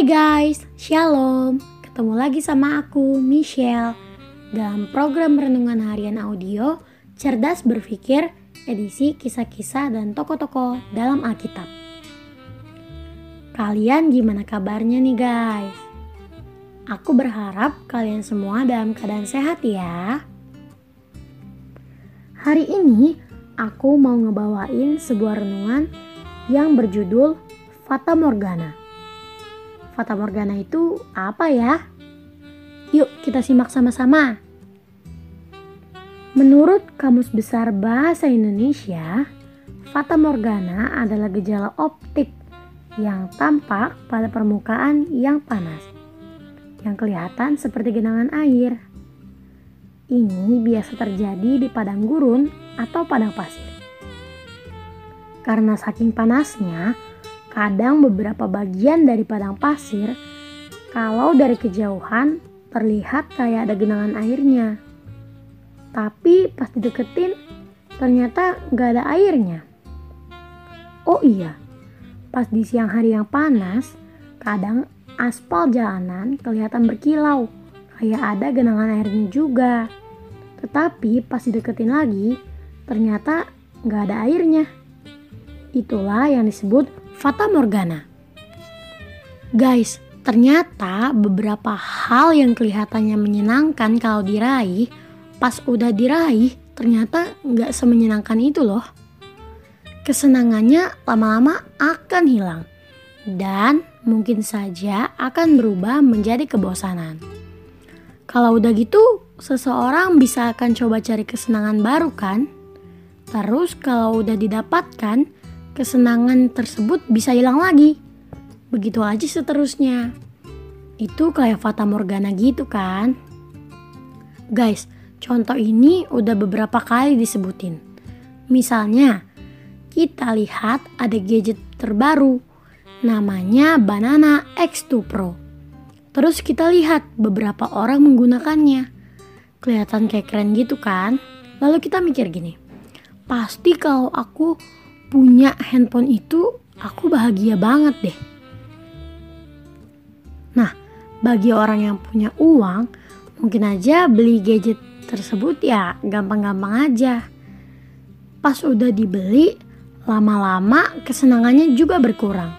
Hai guys, Shalom. Ketemu lagi sama aku, Michelle, dalam program Renungan Harian Audio Cerdas Berpikir, edisi kisah-kisah dan tokoh-tokoh dalam Alkitab. Kalian gimana kabarnya nih guys? Aku berharap kalian semua dalam keadaan sehat ya. Hari ini aku mau ngebawain sebuah renungan yang berjudul Fata Morgana. Fata Morgana itu apa ya? Yuk kita simak sama-sama. Menurut Kamus Besar Bahasa Indonesia, Fata Morgana adalah gejala optik yang tampak pada permukaan yang panas, yang kelihatan seperti genangan air. Ini biasa terjadi di padang gurun atau padang pasir. Karena saking panasnya, kadang beberapa bagian dari padang pasir, kalau dari kejauhan terlihat kayak ada genangan airnya. Tapi pas dideketin, ternyata nggak ada airnya. Oh iya, pas di siang hari yang panas, kadang aspal jalanan kelihatan berkilau, kayak ada genangan airnya juga. Tetapi pas dideketin lagi, ternyata nggak ada airnya. Itulah yang disebut Fata Morgana. Guys, ternyata beberapa hal yang kelihatannya menyenangkan kalau diraih, pas udah diraih, ternyata nggak semenyenangkan itu loh. Kesenangannya lama-lama akan hilang dan mungkin saja akan berubah menjadi kebosanan. Kalau udah gitu, seseorang bisa akan coba cari kesenangan baru kan? Terus kalau udah didapatkan, kesenangan tersebut bisa hilang lagi. Begitu aja seterusnya. Itu kayak Fata Morgana gitu kan? Guys, contoh ini udah beberapa kali disebutin. Misalnya, kita lihat ada gadget terbaru namanya Banana X2 Pro. Terus kita lihat beberapa orang menggunakannya kelihatan kayak keren gitu kan. Lalu kita mikir gini, pasti kalau aku punya handphone itu, aku bahagia banget deh. Nah, bagi orang yang punya uang, mungkin aja beli gadget tersebut ya gampang-gampang aja. Pas udah dibeli, lama-lama kesenangannya juga berkurang.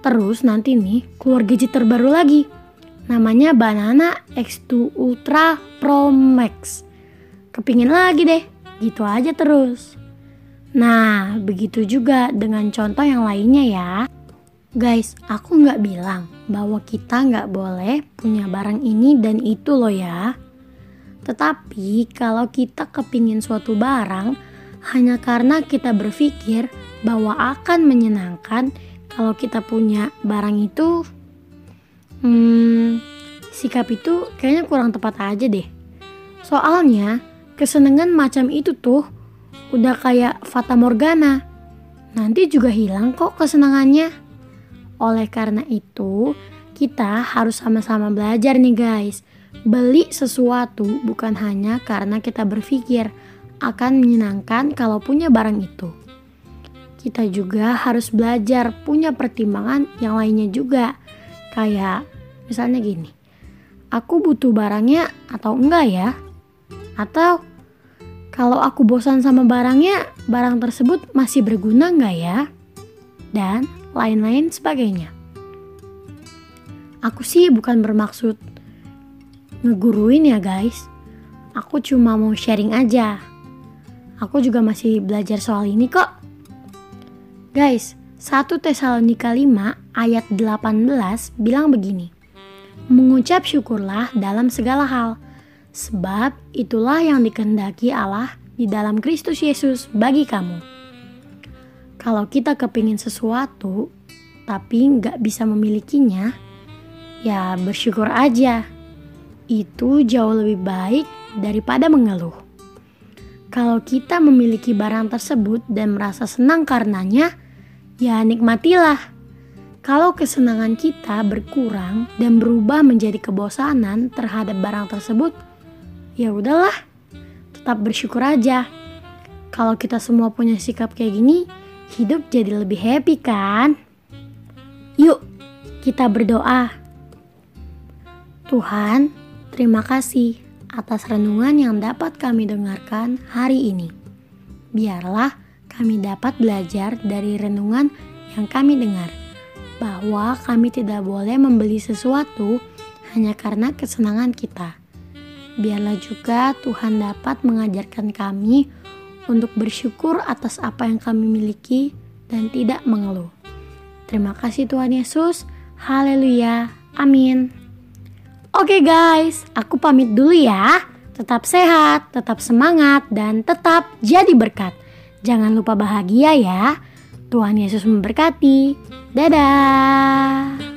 Terus nanti nih keluar gadget terbaru lagi namanya Banana X2 Ultra Pro Max. Kepingin lagi deh, gitu aja terus. Nah, begitu juga dengan contoh yang lainnya ya. Guys, aku nggak bilang bahwa kita nggak boleh punya barang ini dan itu loh ya. Tetapi kalau kita kepingin suatu barang hanya karena kita berpikir bahwa akan menyenangkan kalau kita punya barang itu, Hmm, sikap itu kayaknya kurang tepat aja deh. Soalnya, kesenangan macam itu tuh udah kayak fata morgana. Nanti juga hilang kok kesenangannya. Oleh karena itu, kita harus sama-sama belajar nih guys. Beli sesuatu bukan hanya karena kita berpikir akan menyenangkan kalau punya barang itu. Kita juga harus belajar punya pertimbangan yang lainnya juga Kayak misalnya gini, aku butuh barangnya atau enggak ya? Atau kalau aku bosan sama barangnya, barang tersebut masih berguna enggak ya? Dan lain-lain sebagainya. Aku sih bukan bermaksud ngeguruin ya guys. Aku cuma mau sharing aja. Aku juga masih belajar soal ini kok. Guys, 1 Tesalonika 5 ayat 18 bilang begini. Mengucap syukurlah dalam segala hal, sebab itulah yang dikehendaki Allah di dalam Kristus Yesus bagi kamu. Kalau kita kepingin sesuatu, tapi nggak bisa memilikinya, ya bersyukur aja. Itu jauh lebih baik daripada mengeluh. Kalau kita memiliki barang tersebut dan merasa senang karenanya, ya nikmatilah kalau kesenangan kita berkurang dan berubah menjadi kebosanan terhadap barang tersebut, ya udahlah, tetap bersyukur aja. Kalau kita semua punya sikap kayak gini, hidup jadi lebih happy kan? Yuk, Kita berdoa. Tuhan, terima kasih atas renungan yang dapat kami dengarkan hari ini. Biarlah kami dapat belajar dari renungan yang kami dengar, bahwa kami tidak boleh membeli sesuatu hanya karena kesenangan kita. Biarlah juga Tuhan dapat mengajarkan kami untuk bersyukur atas apa yang kami miliki dan tidak mengeluh. Terima kasih Tuhan Yesus. Haleluya. Amin. Oke guys, aku pamit dulu ya. Tetap sehat, tetap semangat, dan tetap jadi berkat. Jangan lupa bahagia ya. Tuhan Yesus memberkati. Dadah.